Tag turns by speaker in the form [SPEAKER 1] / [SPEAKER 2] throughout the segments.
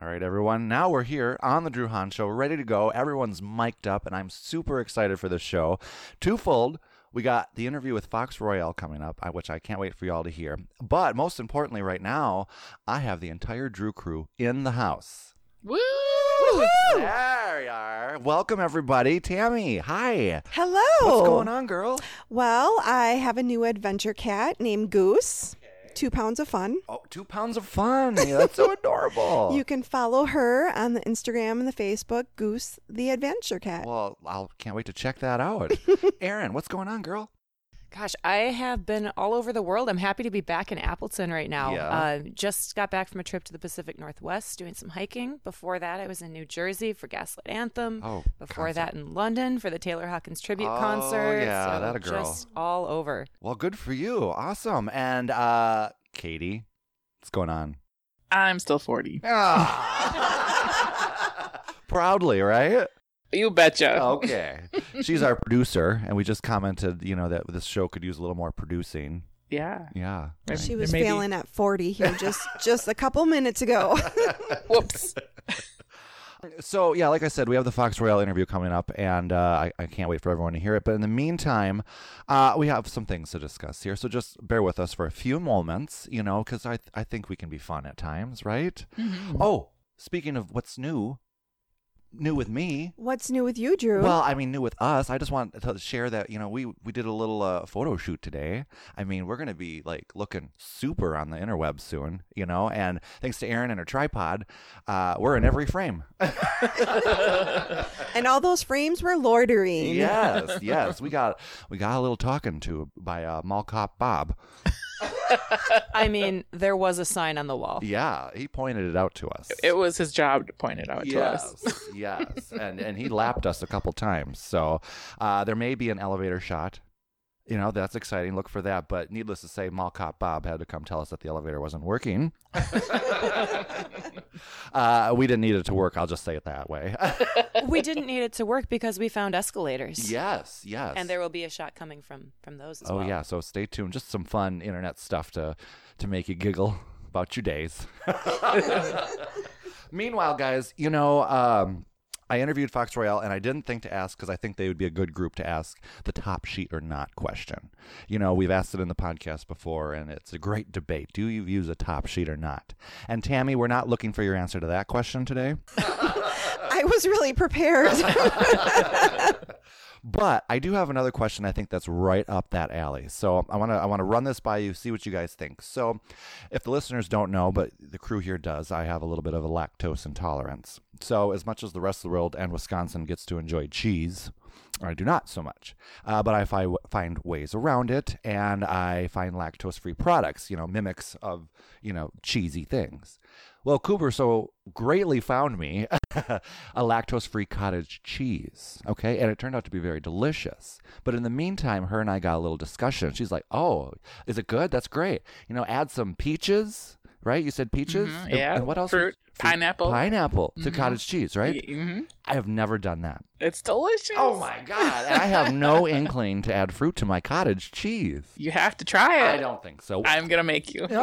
[SPEAKER 1] All right, everyone. Now we're here on the Drew Hahn Show, We're ready to go. Everyone's mic'd up, and I'm super excited for this show. Twofold. We got the interview with Fox Royale coming up, uh, which I can't wait for y'all to hear. But most importantly, right now, I have the entire Drew crew in the house.
[SPEAKER 2] Woo!
[SPEAKER 1] There you are. Welcome, everybody. Tammy, hi.
[SPEAKER 3] Hello.
[SPEAKER 1] What's going on, girl?
[SPEAKER 3] Well, I have a new adventure cat named Goose. Two pounds of fun.
[SPEAKER 1] Oh, two pounds of fun. Yeah, that's so adorable.
[SPEAKER 3] You can follow her on the Instagram and the Facebook, Goose the Adventure Cat.
[SPEAKER 1] well, I can't wait to check that out. Erin, what's going on, girl?
[SPEAKER 2] Gosh, I have been all over the world. I'm happy to be back in Appleton right now.
[SPEAKER 1] Yeah.
[SPEAKER 2] Uh, just got back from a trip to the Pacific Northwest doing some hiking. Before that, I was in New Jersey for Gaslight Anthem.
[SPEAKER 1] Oh,
[SPEAKER 2] Before
[SPEAKER 1] concert.
[SPEAKER 2] that, in London for the Taylor Hawkins tribute
[SPEAKER 1] Oh,
[SPEAKER 2] concert.
[SPEAKER 1] yeah,
[SPEAKER 2] so
[SPEAKER 1] that a girl.
[SPEAKER 2] Just all over.
[SPEAKER 1] Well, good for you. Awesome. And uh Katie, what's going on?
[SPEAKER 4] I'm still 40.
[SPEAKER 1] Proudly, right?
[SPEAKER 4] You betcha.
[SPEAKER 1] Okay. She's our producer, and we just commented, you know, that this show could use a little more producing.
[SPEAKER 4] Yeah.
[SPEAKER 1] Yeah.
[SPEAKER 4] Maybe-
[SPEAKER 3] she was
[SPEAKER 4] maybe-
[SPEAKER 3] failing at 40 here just just a couple minutes ago.
[SPEAKER 4] Whoops.
[SPEAKER 1] So yeah, like I said, we have the Fox Royale interview coming up, and uh, I, I can't wait for everyone to hear it. But in the meantime, uh, we have some things to discuss here. So just bear with us for a few moments, you know, because I I think we can be fun at times, right? Oh, speaking of what's new, new with me.
[SPEAKER 3] What's new with you, Drew?
[SPEAKER 1] Well, I mean, new with us. I just want to share that you know we we did a little uh, photo shoot today. I mean, we're gonna be like looking super on the interwebs soon, you know. And thanks to Erin and her tripod, uh, we're in every frame.
[SPEAKER 3] and all those frames were loitering.
[SPEAKER 1] yes, yes, we got we got a little talking to by uh, Mall Cop Bob.
[SPEAKER 2] I mean, there was a sign on the wall.
[SPEAKER 1] Yeah, he pointed it out to us.
[SPEAKER 4] It was his job to point it out to us.
[SPEAKER 1] yes, yes, and and he lapped us a couple times. So uh, there may be an elevator shot. You know that's exciting. Look for that. But needless to say, Mall Cop Bob had to come tell us that the elevator wasn't working. uh, we didn't need it to work. I'll just say it that way.
[SPEAKER 2] we didn't need it to work because we found escalators.
[SPEAKER 1] yes, yes.
[SPEAKER 2] And there will be a shot coming from from those as
[SPEAKER 1] Oh
[SPEAKER 2] well.
[SPEAKER 1] yeah, so stay tuned. Just some fun internet stuff to to make you giggle about your days. Meanwhile, guys, you know, um, I interviewed Fox Royale, and I didn't think to ask because I think they would be a good group to ask the top sheet or not question. You know, we've asked it in the podcast before, and it's a great debate. Do you use a top sheet or not? And Tammy, we're not looking for your answer to that question today.
[SPEAKER 3] I was really prepared.
[SPEAKER 1] But I do have another question. I think that's right up that alley. So I want to I want to run this by you, see what you guys think. So, if the listeners don't know, but the crew here does, I have a little bit of a lactose intolerance. So as much as the rest of the world and Wisconsin gets to enjoy cheese, I do not so much. Uh, but I fi- find ways around it, and I find lactose-free products. You know, mimics of you know cheesy things. Well, Kuber so greatly found me a lactose free cottage cheese. Okay. And it turned out to be very delicious. But in the meantime, her and I got a little discussion. She's like, Oh, is it good? That's great. You know, add some peaches, right? You said peaches?
[SPEAKER 4] Mhm,
[SPEAKER 1] And-
[SPEAKER 4] yeah.
[SPEAKER 1] And what else?
[SPEAKER 4] Fruit, pineapple.
[SPEAKER 1] Pineapple to
[SPEAKER 4] Mhm.
[SPEAKER 1] cottage cheese, right?
[SPEAKER 4] hmm
[SPEAKER 1] I have never done that.
[SPEAKER 4] It's delicious.
[SPEAKER 1] Oh my God. I have no inkling to add fruit to my cottage cheese.
[SPEAKER 4] You have to try it.
[SPEAKER 1] I don't think so.
[SPEAKER 4] I'm going to make you.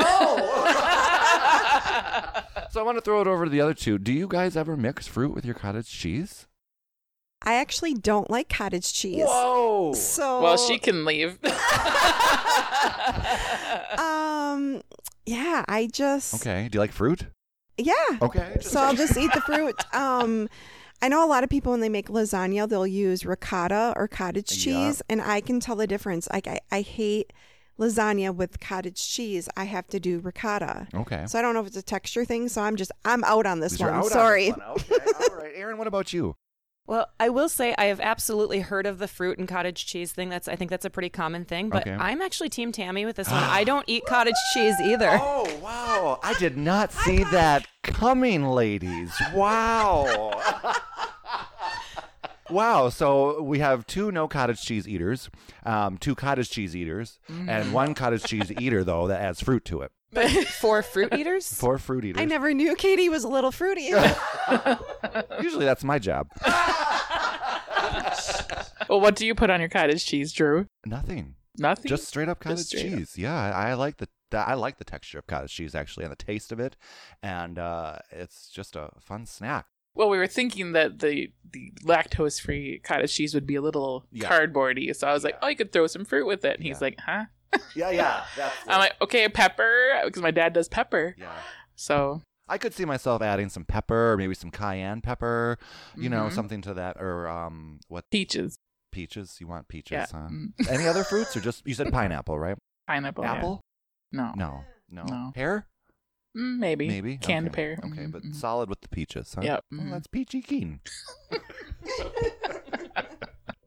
[SPEAKER 1] so I want to throw it over to the other two. Do you guys ever mix fruit with your cottage cheese?
[SPEAKER 3] I actually don't like cottage cheese.
[SPEAKER 1] Whoa!
[SPEAKER 3] So
[SPEAKER 4] Well, she can leave.
[SPEAKER 3] um yeah, I just
[SPEAKER 1] Okay. Do you like fruit?
[SPEAKER 3] yeah.
[SPEAKER 1] Okay.
[SPEAKER 3] So I'll just eat the fruit. Um I know a lot of people when they make lasagna, they'll use ricotta or cottage
[SPEAKER 1] Yeah.
[SPEAKER 3] cheese, and I can tell the difference. Like I, I hate lasagna with cottage cheese. I have to do ricotta.
[SPEAKER 1] Okay.
[SPEAKER 3] So I don't know if it's a texture thing. So I'm just I'm out on this
[SPEAKER 1] You're
[SPEAKER 3] one.
[SPEAKER 1] out on this
[SPEAKER 3] Sorry.
[SPEAKER 1] one. Okay. All right. Erin, what about you?
[SPEAKER 2] Well, I will say I have absolutely heard of the fruit and cottage cheese thing. That's I think that's a pretty common thing. But
[SPEAKER 1] Okay.
[SPEAKER 2] I'm actually Team Tammy with this one. I don't eat cottage cheese either.
[SPEAKER 1] Oh, wow. I did not see that coming, ladies. Wow. Wow, so we have two no cottage cheese eaters, um, two cottage cheese eaters, and one cottage cheese eater though that adds fruit to it.
[SPEAKER 2] Four fruit eaters?
[SPEAKER 1] Four fruit eaters.
[SPEAKER 3] I never knew Katie was a little fruity.
[SPEAKER 1] Usually that's my job.
[SPEAKER 4] well, what do you put on your cottage cheese, Drew?
[SPEAKER 1] Nothing.
[SPEAKER 4] Nothing.
[SPEAKER 1] Just straight up cottage
[SPEAKER 4] Just straight up.
[SPEAKER 1] cheese. Yeah, I, I like the, the I like the texture of cottage cheese actually, and the taste of it, and uh, it's just a fun snack.
[SPEAKER 4] Well, we were thinking that the the lactose free cottage cheese would be a little
[SPEAKER 1] Yeah.
[SPEAKER 4] cardboardy, so I was like, oh, you could throw some fruit with it, and he's like, huh?
[SPEAKER 1] Yeah, yeah.
[SPEAKER 4] I'm like, okay, pepper, because my dad does pepper,
[SPEAKER 1] yeah.
[SPEAKER 4] so
[SPEAKER 1] I could see myself adding some pepper, or maybe some cayenne pepper, you know,
[SPEAKER 4] Mhm.
[SPEAKER 1] something to that, or um, what
[SPEAKER 4] peaches,
[SPEAKER 1] peaches? You want peaches?
[SPEAKER 4] yeah,
[SPEAKER 1] Huh?
[SPEAKER 4] Mm,
[SPEAKER 1] Any other fruits, or just you said pineapple, right?
[SPEAKER 4] pineapple, yeah.
[SPEAKER 1] Apple?
[SPEAKER 4] no,
[SPEAKER 1] No, no.
[SPEAKER 4] No.
[SPEAKER 1] Pear?
[SPEAKER 4] Mm, maybe,
[SPEAKER 1] Maybe
[SPEAKER 4] candy
[SPEAKER 1] okay.
[SPEAKER 4] pear,
[SPEAKER 1] Okay,
[SPEAKER 4] Mhm,
[SPEAKER 1] but
[SPEAKER 4] mhm.
[SPEAKER 1] solid with the peaches, huh?
[SPEAKER 4] Yep,
[SPEAKER 1] Well,
[SPEAKER 4] mhm.
[SPEAKER 1] that's peachy keen.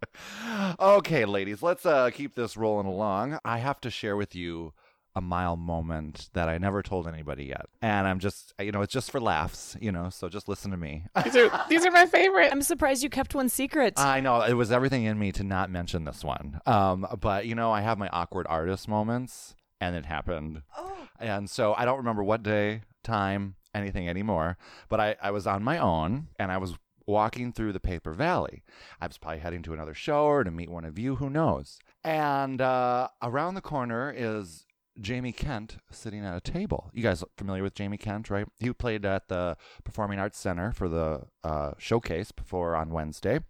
[SPEAKER 1] okay, ladies, let's uh, keep this rolling along. I have to share with you a mile moment that I never told anybody yet, and I'm just, you know, it's just for laughs, you know. So just listen to me.
[SPEAKER 4] these are these are my favorite.
[SPEAKER 2] I'm surprised you kept one secret.
[SPEAKER 1] I know it was everything in me to not mention this one, um, but you know, I have my awkward artist moments, and it happened.
[SPEAKER 3] Oh.
[SPEAKER 1] And so I don't remember what day, time, anything anymore. But I, I was on my own and I was walking through the Paper Valley. I was probably heading to another show or to meet one of you, who knows. And uh, around the corner is Jamie Kent sitting at a table. You guys familiar with Jamie Kent, right? He played at the Performing Arts Center for the uh, showcase before on Wednesday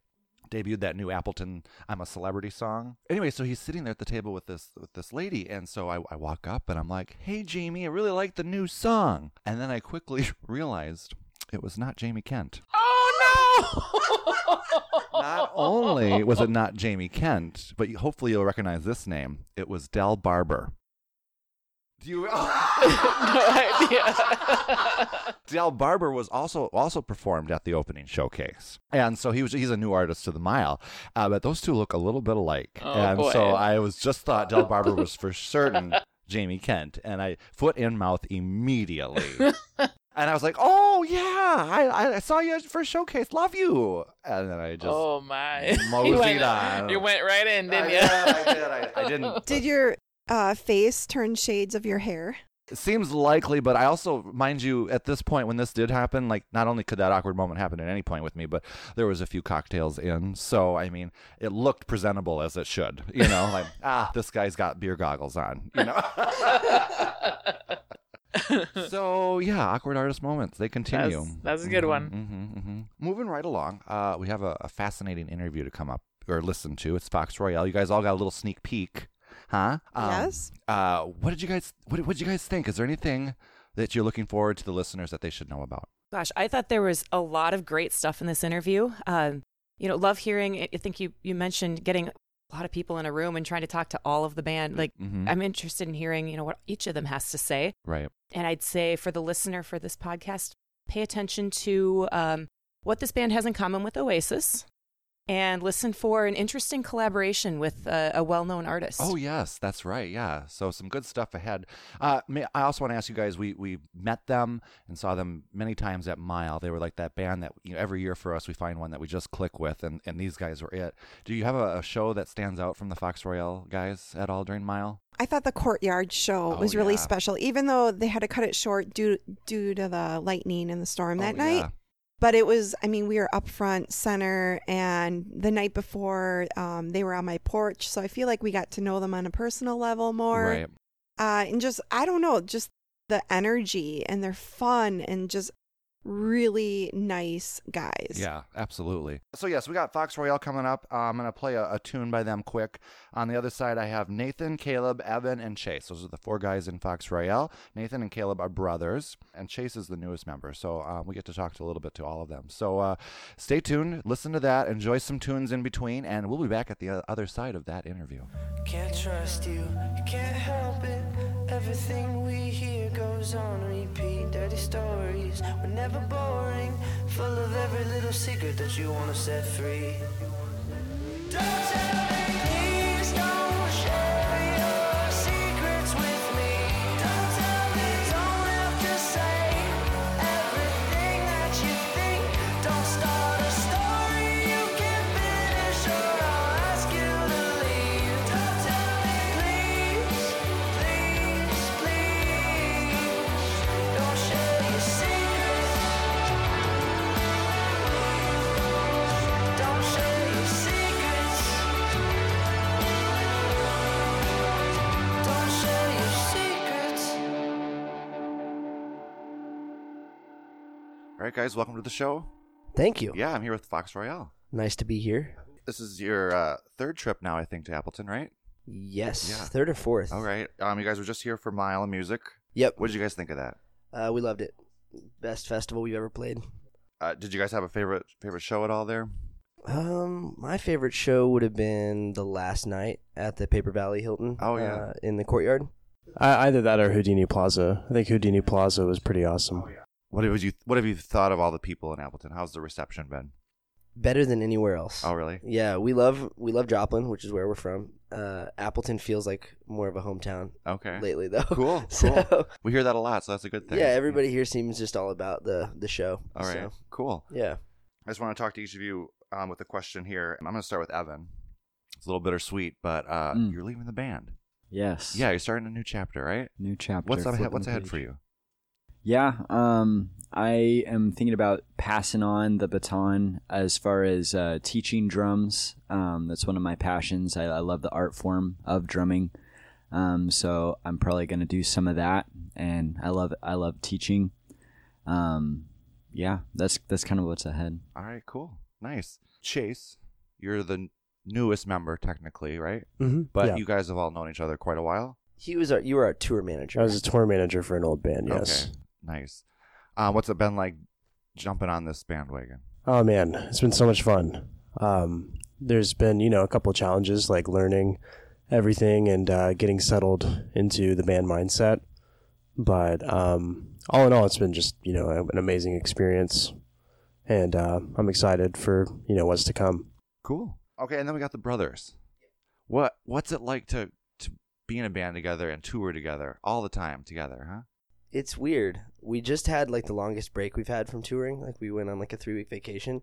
[SPEAKER 1] debuted that new Appleton "I'm a Celebrity" song. Anyway, so he's sitting there at the table with this with this lady, and so I, I walk up and I'm like, "Hey, Jamie, I really like the new song." And then I quickly realized it was not Jamie Kent.
[SPEAKER 4] Oh no!
[SPEAKER 1] Not only was it not Jamie Kent, but you- hopefully you'll recognize this name. It was Del Barber. Do you?
[SPEAKER 4] no idea.
[SPEAKER 1] Del Barber was also also performed at the opening showcase, and so he was he's a new artist to the mile, uh, but those two look a little bit alike,
[SPEAKER 4] Oh,
[SPEAKER 1] and
[SPEAKER 4] boy.
[SPEAKER 1] so I was just thought Del Barber was for certain Jamie Kent, and I foot in mouth immediately. And I was like, "Oh yeah, I, I saw you at first showcase. Love you." And then I just
[SPEAKER 4] oh my!
[SPEAKER 1] moseyed
[SPEAKER 4] you went,
[SPEAKER 1] on.
[SPEAKER 4] You went right in, didn't
[SPEAKER 1] did,
[SPEAKER 4] you?
[SPEAKER 1] I did. I, I didn't.
[SPEAKER 3] Did your uh, face turn shades of your hair?
[SPEAKER 1] It seems likely, but I also, mind you, at this point when this did happen, like not only could that awkward moment happen at any point with me, but there was a few cocktails in, so I mean, it looked presentable as it should. You know, like ah, this guy's got beer goggles on. You know. so yeah, awkward artist moments they continue.
[SPEAKER 4] That's- that's a good one.
[SPEAKER 1] hmm hmm Moving right along, uh, we have a, a fascinating interview to come up or listen to. It's Fox Royale. You guys all got a little sneak peek, huh? Um,
[SPEAKER 3] yes.
[SPEAKER 1] uh, what did you guys what, what did you guys think? Is there anything that you're looking forward to the listeners that they should know about?
[SPEAKER 2] Gosh, I thought there was a lot of great stuff in this interview. Um, you know, love hearing. I I think you you mentioned getting a lot of people in a room and trying to talk to all of the band. Like,
[SPEAKER 1] Mhm.
[SPEAKER 2] I'm interested in hearing you know what each of them has to say.
[SPEAKER 1] right.
[SPEAKER 2] And I'd say for the listener for this podcast, pay attention to um, what this band has in common with Oasis, and listen for an interesting collaboration with uh, a well-known artist.
[SPEAKER 1] Oh yes, that's right. Yeah. So some good stuff ahead. Uh, I also want to ask you guys. We we met them and saw them many times at Mile. They were like that band that you know every year for us we find one that we just click with, and and these guys were it. Do you have a, a show that stands out from the Fox Royale guys at all during Mile?
[SPEAKER 3] I thought the courtyard show
[SPEAKER 1] Oh,
[SPEAKER 3] was really
[SPEAKER 1] yeah.
[SPEAKER 3] special, even though they had to cut it short due due to the lightning and the storm that
[SPEAKER 1] Oh,
[SPEAKER 3] night.
[SPEAKER 1] yeah.
[SPEAKER 3] But it was, I mean, we were up front, center, and the night before, um, they were on my porch. So I feel like we got to know them on a personal level more.
[SPEAKER 1] Right.
[SPEAKER 3] Uh, and just, I don't know, just the energy and they're fun and just really nice guys.
[SPEAKER 1] Yeah, absolutely. So yes, we got Fox Royale coming up. Uh, I'm gonna play a, a tune by them quick. On the other side, I have Nathan, Caleb, Evan, and Chase. Those are the four guys in Fox Royale. Nathan and Caleb are brothers, and Chase is the newest member. So uh, we get to talk to a little bit to all of them. So uh, stay tuned, listen to that, enjoy some tunes in between, and we'll be back at the other side of that interview.
[SPEAKER 5] Can't trust you, you can't help it. Everything we hear goes on repeat. Dirty stories were never boring, full of every little secret that you wanna set free. Don't tell me,
[SPEAKER 1] right, guys, welcome to the show.
[SPEAKER 6] Thank you.
[SPEAKER 1] Yeah, I'm here with Fox Royale.
[SPEAKER 6] Nice to be here.
[SPEAKER 1] This is your uh, third trip now, I think, to Appleton, right?
[SPEAKER 6] Yes.
[SPEAKER 1] Yeah.
[SPEAKER 6] Third or fourth.
[SPEAKER 1] All right. Um, you guys were just here for Mile of Music.
[SPEAKER 6] Yep.
[SPEAKER 1] What did you guys think of that?
[SPEAKER 6] Uh, we loved it. Best festival we've ever played.
[SPEAKER 1] Uh, did you guys have a favorite favorite show at all there?
[SPEAKER 6] Um, my favorite show would have been the last night at the Paper Valley Hilton.
[SPEAKER 1] Oh, yeah.
[SPEAKER 6] uh, in the courtyard.
[SPEAKER 7] I, either that or Houdini Plaza. I think Houdini Plaza was pretty awesome.
[SPEAKER 1] What have you What have you thought of all the people in Appleton? How's the reception been?
[SPEAKER 6] Better than anywhere else.
[SPEAKER 1] Oh, really?
[SPEAKER 6] Yeah, we love we love Joplin, which is where we're from. Uh, Appleton feels like more of a hometown
[SPEAKER 1] Okay.
[SPEAKER 6] lately, though.
[SPEAKER 1] Cool.
[SPEAKER 6] So
[SPEAKER 1] Cool. We hear that a lot, so that's a good thing.
[SPEAKER 6] yeah, everybody here seems just all about the the show.
[SPEAKER 1] All right.
[SPEAKER 6] So,
[SPEAKER 1] Cool.
[SPEAKER 6] yeah.
[SPEAKER 1] I just want to talk to each of you um, with a question here. I'm going to start with Evan. It's a little bittersweet, but uh,
[SPEAKER 8] Mm.
[SPEAKER 1] you're leaving the band.
[SPEAKER 8] Yes.
[SPEAKER 1] Yeah, you're starting a new chapter, right?
[SPEAKER 8] New chapter.
[SPEAKER 1] What's ahead, What's ahead for you?
[SPEAKER 8] Yeah. Um, I am thinking about passing on the baton as far as uh, teaching drums. Um, that's one of my passions. I, I love the art form of drumming. Um, so I'm probably going to do some of that, and I love I love teaching. Um, yeah, that's that's kind of what's ahead.
[SPEAKER 1] All right, cool, nice. Chase, you're the newest member technically, right?
[SPEAKER 7] Mm-hmm.
[SPEAKER 1] But
[SPEAKER 7] yeah.
[SPEAKER 1] you guys have all known each other quite a while.
[SPEAKER 6] He was our you were our tour manager.
[SPEAKER 7] I was a tour manager for an old band. Yes.
[SPEAKER 1] Okay, nice. Um, what's it been like jumping on this bandwagon?
[SPEAKER 7] Oh man, it's been so much fun. Um, there's been you know a couple of challenges like learning everything and uh, getting settled into the band mindset. But um, all in all, it's been just you know an amazing experience, and uh, I'm excited for you know what's to come.
[SPEAKER 1] Cool. Okay, and then we got the brothers. What What's it like to to be in a band together and tour together all the time together, huh?
[SPEAKER 6] It's weird. We just had like the longest break we've had from touring. Like we went on like a three week vacation,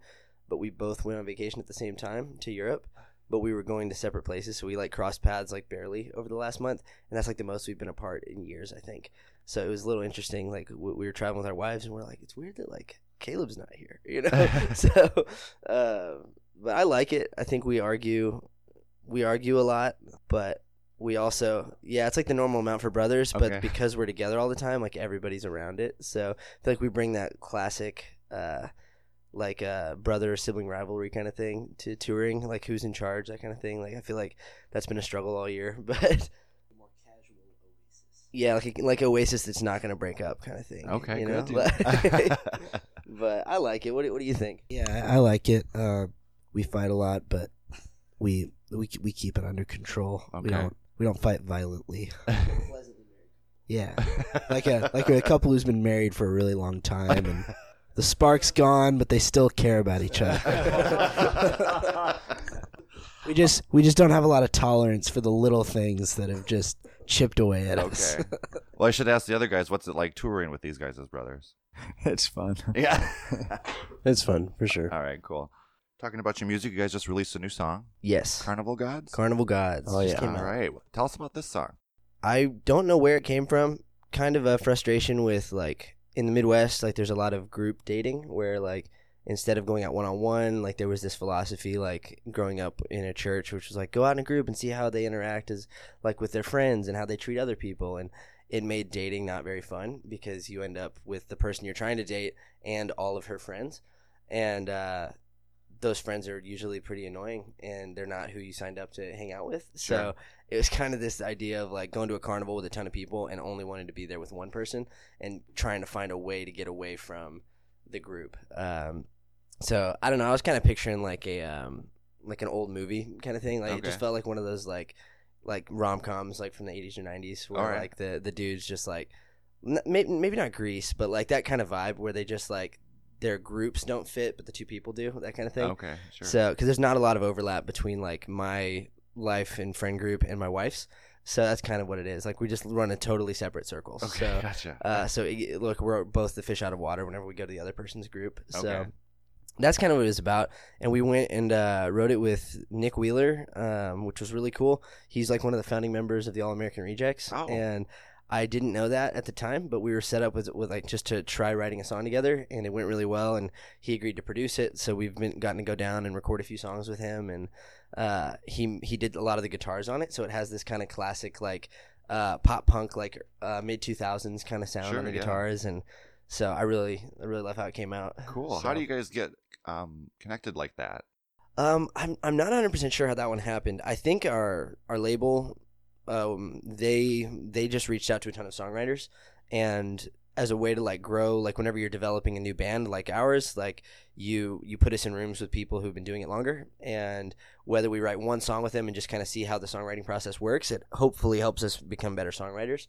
[SPEAKER 6] but we both went on vacation at the same time to Europe. But we were going to separate places, so we like crossed paths like barely over the last month, and that's like the most we've been apart in years, I think. So it was a little interesting. Like we we were traveling with our wives, and we're like, it's weird that like Caleb's not here, you know. so, uh, but I like it. I think we argue, we argue a lot, but we also yeah it's like the normal amount for brothers but
[SPEAKER 1] Okay.
[SPEAKER 6] because we're together all the time like everybody's around it so i feel like we bring that classic uh like uh brother sibling rivalry kind of thing to touring like who's in charge that kind of thing like i feel like that's been a struggle all year but more casual Oasis. yeah like like oasis that's not going to break up kind of thing
[SPEAKER 1] Okay,
[SPEAKER 6] you know
[SPEAKER 1] good.
[SPEAKER 6] but, but i like it what do, what do you think
[SPEAKER 9] Yeah, I I like it. Uh, we fight a lot, but we we we keep it under control. We
[SPEAKER 1] Okay.
[SPEAKER 9] don't we don't fight violently. Yeah, like a like a couple who's been married for a really long time, and the spark's gone, but they still care about each other. we just we just don't have a lot of tolerance for the little things that have just chipped away at us.
[SPEAKER 1] okay. well, I should ask the other guys. What's it like touring with these guys as brothers?
[SPEAKER 8] it's fun.
[SPEAKER 1] Yeah.
[SPEAKER 7] It's fun for sure.
[SPEAKER 1] all right. Cool. Talking about your music, you guys just released a new song,
[SPEAKER 6] yes
[SPEAKER 1] "Carnival Gods."
[SPEAKER 6] carnival gods
[SPEAKER 7] Oh, yeah.
[SPEAKER 6] came
[SPEAKER 1] All
[SPEAKER 6] out.
[SPEAKER 1] right. Tell us about this song.
[SPEAKER 6] I don't know where it came from. Kind of a frustration with like in the Midwest, like there's a lot of group dating where like instead of going out one on one, like there was this philosophy like growing up in a church which was like go out in a group and see how they interact as like with their friends and how they treat other people and it made dating not very fun because you end up with the person you're trying to date and all of her friends and uh those friends are usually pretty annoying and they're not who you signed up to hang out with. So it was kind of this idea of like going to a carnival with a ton of people and only wanting to be there with one person and trying to find a way to get away from the group. Um, so I don't know. I was kind of picturing like a um, like an old movie kind of thing. Like it just felt like one of those like like rom coms like from the eighties or nineties where
[SPEAKER 1] Alright.
[SPEAKER 6] like the the dudes just like maybe maybe not Grease, but like that kind of vibe where they just like their groups don't fit, but the two people do that kind of thing.
[SPEAKER 1] Okay. Sure.
[SPEAKER 6] So, because there's not a lot of overlap between like my life and friend group and my wife's, so that's kind of what it is. Like we just run in totally separate circles.
[SPEAKER 1] okay.
[SPEAKER 6] So,
[SPEAKER 1] gotcha.
[SPEAKER 6] uh, so it, look, we're both the fish out of water whenever we go to the other person's group. So.
[SPEAKER 1] Okay.
[SPEAKER 6] That's kind of what it was about, and we went and uh, wrote it with Nick Wheeler, um, which was really cool. He's like one of the founding members of the All American Rejects,
[SPEAKER 1] Oh.
[SPEAKER 6] and I didn't know that at the time, but we were set up with, with like just to try writing a song together, and it went really well. And he agreed to produce it, so we've been gotten to go down and record a few songs with him, and uh, he he did a lot of the guitars on it, so it has this kind of classic like uh, pop punk like uh, mid two thousands kind of sound
[SPEAKER 1] Sure,
[SPEAKER 6] on the
[SPEAKER 1] yeah.
[SPEAKER 6] guitars, and So I really, I really love how it came out.
[SPEAKER 1] Cool.
[SPEAKER 6] So-
[SPEAKER 1] How do you guys get um, connected like that?
[SPEAKER 6] Um, I'm I'm not 100 percent sure how that one happened. I think our our label, um, they they just reached out to a ton of songwriters, and as a way to like grow, like whenever you're developing a new band like ours, like you you put us in rooms with people who've been doing it longer, and whether we write one song with them and just kind of see how the songwriting process works, it hopefully helps us become better songwriters.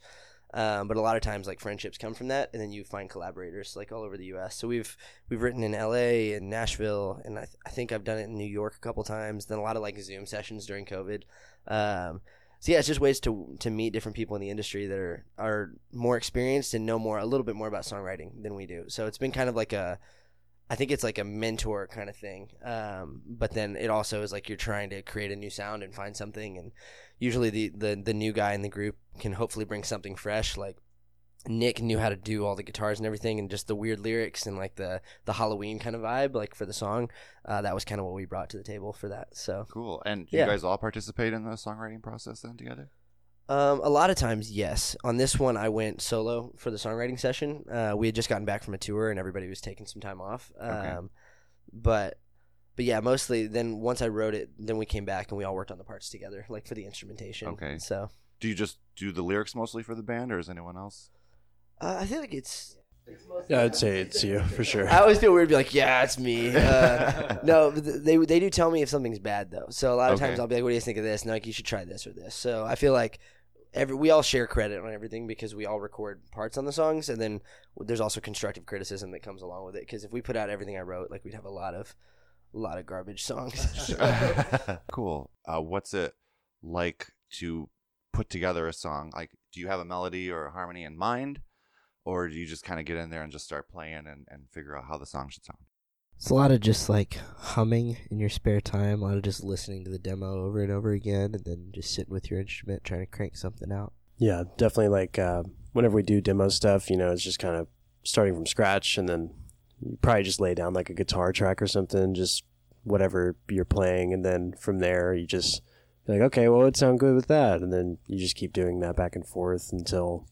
[SPEAKER 6] Um, but a lot of times, like friendships come from that, and then you find collaborators like all over the U.S. So we've we've written in L.A. and Nashville, and I, th- I think I've done it in New York a couple times. Then a lot of like Zoom sessions during COVID. Um, so yeah, it's just ways to to meet different people in the industry that are are more experienced and know more a little bit more about songwriting than we do. So it's been kind of like a I think it's like a mentor kind of thing. Um, but then it also is like you're trying to create a new sound and find something. And usually the, the, the new guy in the group can hopefully bring something fresh. Like Nick knew how to do all the guitars and everything and just the weird lyrics and like the, the Halloween kind of vibe, like for the song. Uh, that was kind of what we brought to the table for that. So
[SPEAKER 1] Cool. And
[SPEAKER 6] Yeah.
[SPEAKER 1] you guys all participate in the songwriting process then together?
[SPEAKER 6] Um, a lot of times, yes. On this one, I went solo for the songwriting session. Uh, we had just gotten back from a tour, and everybody was taking some time off. Um,
[SPEAKER 1] Okay.
[SPEAKER 6] but, but yeah, mostly. Then once I wrote it, then we came back and we all worked on the parts together, like for the instrumentation.
[SPEAKER 1] Okay.
[SPEAKER 6] So
[SPEAKER 1] Do you just do the lyrics mostly for the band, or is anyone else?
[SPEAKER 6] Uh, I feel like it's.
[SPEAKER 7] Yeah, I'd say it's you for sure.
[SPEAKER 6] I always feel weird to be like, yeah, it's me. Uh, no, but th- they they do tell me if something's bad though. So a lot of
[SPEAKER 1] Okay.
[SPEAKER 6] times I'll be like, what do you think of this? And they're like, you should try this or this. So I feel like every we all share credit on everything because we all record parts on the songs, and then there's also constructive criticism that comes along with it. Because if we put out everything I wrote, like we'd have a lot of a lot of garbage songs.
[SPEAKER 1] cool. Uh, what's it like to put together a song? Like, do you have a melody or a harmony in mind, or do you just kind of get in there and just start playing and, and figure out how the song should sound?
[SPEAKER 9] It's a lot of just like humming in your spare time, a lot of just listening to the demo over and over again, and then just sitting with your instrument trying to crank something out.
[SPEAKER 7] Yeah, definitely. Like uh, whenever we do demo stuff, you know, it's just kind of starting from scratch, and then you probably just lay down like a guitar track or something, just whatever you're playing, and then from there you just be like, okay, well, it sound good with that, and then you just keep doing that back and forth until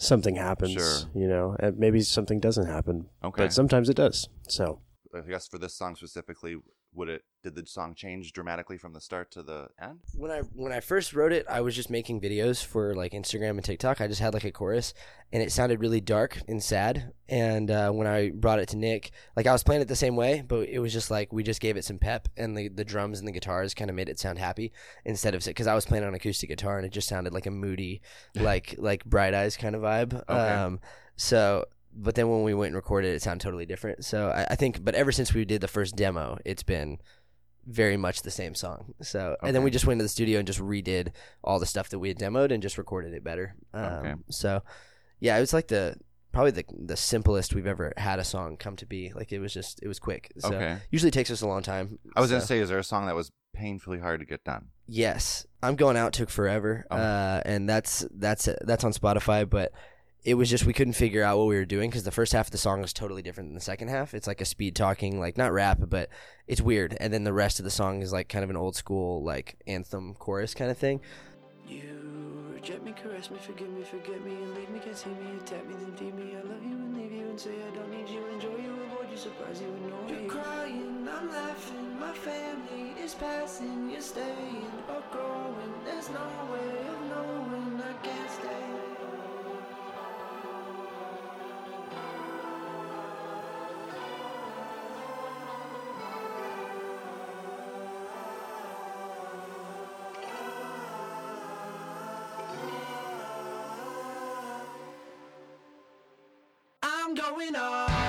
[SPEAKER 7] something happens.
[SPEAKER 1] Sure.
[SPEAKER 7] You know, and maybe something doesn't happen,
[SPEAKER 1] Okay.
[SPEAKER 7] but sometimes it does. So
[SPEAKER 1] I guess for this song specifically, would it did the song change dramatically from the start to the end?
[SPEAKER 6] when I when I first wrote it, I was just making videos for like Instagram and TikTok. I just had like a chorus, and it sounded really dark and sad. And uh, when I brought it to Nick, like I was playing it the same way, but it was just like we just gave it some pep, and the the drums and the guitars kind of made it sound happy instead of because I was playing on acoustic guitar and it just sounded like a moody, like like Bright Eyes kind of vibe.
[SPEAKER 1] Okay.
[SPEAKER 6] Um, so. But then when we went and recorded it, it sounded totally different. So I, I think, but ever since we did the first demo, it's been very much the same song. So and then we just went to the studio and just redid all the stuff that we had demoed and just recorded it better. Um,
[SPEAKER 1] Okay.
[SPEAKER 6] So yeah, it was like the probably the the simplest we've ever had a song come to be. Like it was just it was quick. So
[SPEAKER 1] Okay.
[SPEAKER 6] usually takes us a long time.
[SPEAKER 1] I was gonna say, is there a song that was painfully hard to get done?
[SPEAKER 6] Yes, I'm going out took forever,
[SPEAKER 1] Oh.
[SPEAKER 6] uh, and that's that's that's on Spotify. But it was just we couldn't figure out what we were doing because the first half of the song is totally different than the second half. It's like a speed talking, like not rap, but it's weird. And then the rest of the song is like kind of an old school like anthem chorus kind of thing.
[SPEAKER 5] You reject me, caress me, forgive me, forget me, and leave me, can't see me, attack me, then leave me. I love you and leave you and say I don't need you, enjoy you, avoid you, surprise you, annoy you. You're crying, I'm laughing, my family is passing, you're staying or growing. There's no way of knowing I can't stay. Going off.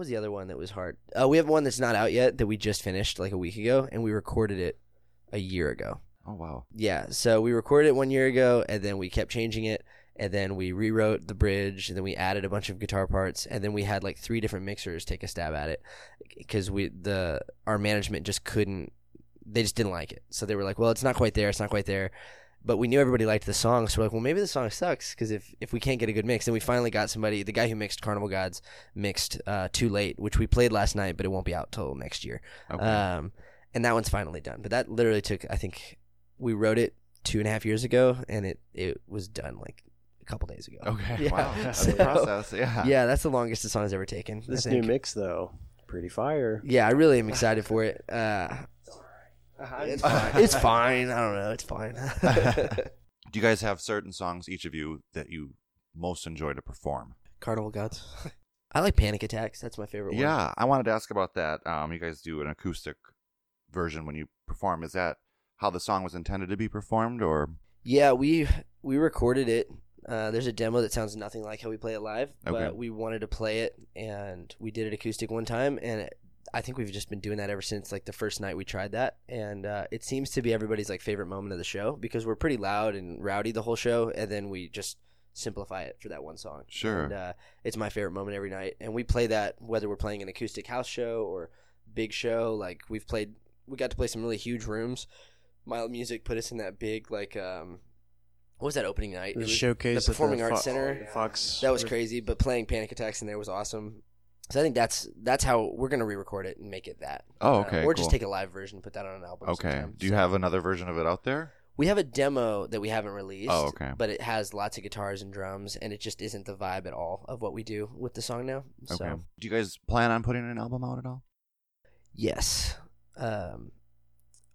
[SPEAKER 6] Was the other one that was hard? Uh, we have one that's not out yet that we just finished like a week ago, and we recorded it a year ago.
[SPEAKER 1] Oh wow.
[SPEAKER 6] Yeah, so we recorded it one year ago, and then we kept changing it, and then we rewrote the bridge, and then we added a bunch of guitar parts, and then we had like three different mixers take a stab at it because we the our management just couldn't, they just didn't like it. So they were like, well, it's not quite there, it's not quite there. But we knew everybody liked the song, so we're like, well, maybe the song sucks because if, if we can't get a good mix, then we finally got somebody. The guy who mixed Carnival Gods mixed uh, "Too Late," which we played last night, but it won't be out till next year.
[SPEAKER 1] Okay.
[SPEAKER 6] Um, and that one's finally done. But that literally took, I think, we wrote it two and a half years ago, and it it was done like a couple days ago.
[SPEAKER 1] okay.
[SPEAKER 6] Yeah.
[SPEAKER 1] Wow. That's
[SPEAKER 6] So-
[SPEAKER 1] a process. Yeah.
[SPEAKER 6] Yeah, that's the longest the song's ever taken.
[SPEAKER 7] This new mix, though, pretty fire.
[SPEAKER 6] Yeah, I really am excited for it. Uh, it's fine. It's fine. I don't know. It's fine.
[SPEAKER 1] Do you guys have certain songs, each of you, that you most enjoy to perform?
[SPEAKER 6] Carnival Gods. I like Panic Attacks. That's my favorite one.
[SPEAKER 1] Yeah, I wanted to ask about that. Um, you guys do an acoustic version when you perform. Is that how the song was intended to be performed, or
[SPEAKER 6] Yeah, we we recorded it. Uh, there's a demo that sounds nothing like how we play it live,
[SPEAKER 1] Okay.
[SPEAKER 6] but we wanted to play it, and we did it acoustic one time, and it, I think we've just been doing that ever since like the first night we tried that, and uh, it seems to be everybody's like favorite moment of the show because we're pretty loud and rowdy the whole show, and then we just simplify it for that one song.
[SPEAKER 1] Sure.
[SPEAKER 6] And uh, it's my favorite moment every night, and we play that whether we're playing an acoustic house show or big show. Like we've played, we got to play some really huge rooms. Mile of Music put us in that big like um, what was that opening night?
[SPEAKER 7] The
[SPEAKER 6] It was
[SPEAKER 7] showcase
[SPEAKER 6] the Performing
[SPEAKER 7] the
[SPEAKER 6] Arts
[SPEAKER 7] Fo-
[SPEAKER 6] Center.
[SPEAKER 7] Fox.
[SPEAKER 6] That was crazy, but playing Panic Attacks in there was awesome. So I think that's that's how we're gonna re-record it and make it that.
[SPEAKER 1] Oh,
[SPEAKER 6] Uh,
[SPEAKER 1] okay,
[SPEAKER 6] or just take a live version and put that on an album.
[SPEAKER 1] okay?
[SPEAKER 6] sometime.
[SPEAKER 1] Do you
[SPEAKER 6] So-
[SPEAKER 1] have another version of it out there?
[SPEAKER 6] We have a demo that we haven't released.
[SPEAKER 1] Oh, okay.
[SPEAKER 6] But it has lots of guitars and drums, and it just isn't the vibe at all of what we do with the song now.
[SPEAKER 1] Okay.
[SPEAKER 6] So
[SPEAKER 1] Do you guys plan on putting an album out at all?
[SPEAKER 6] yes, um,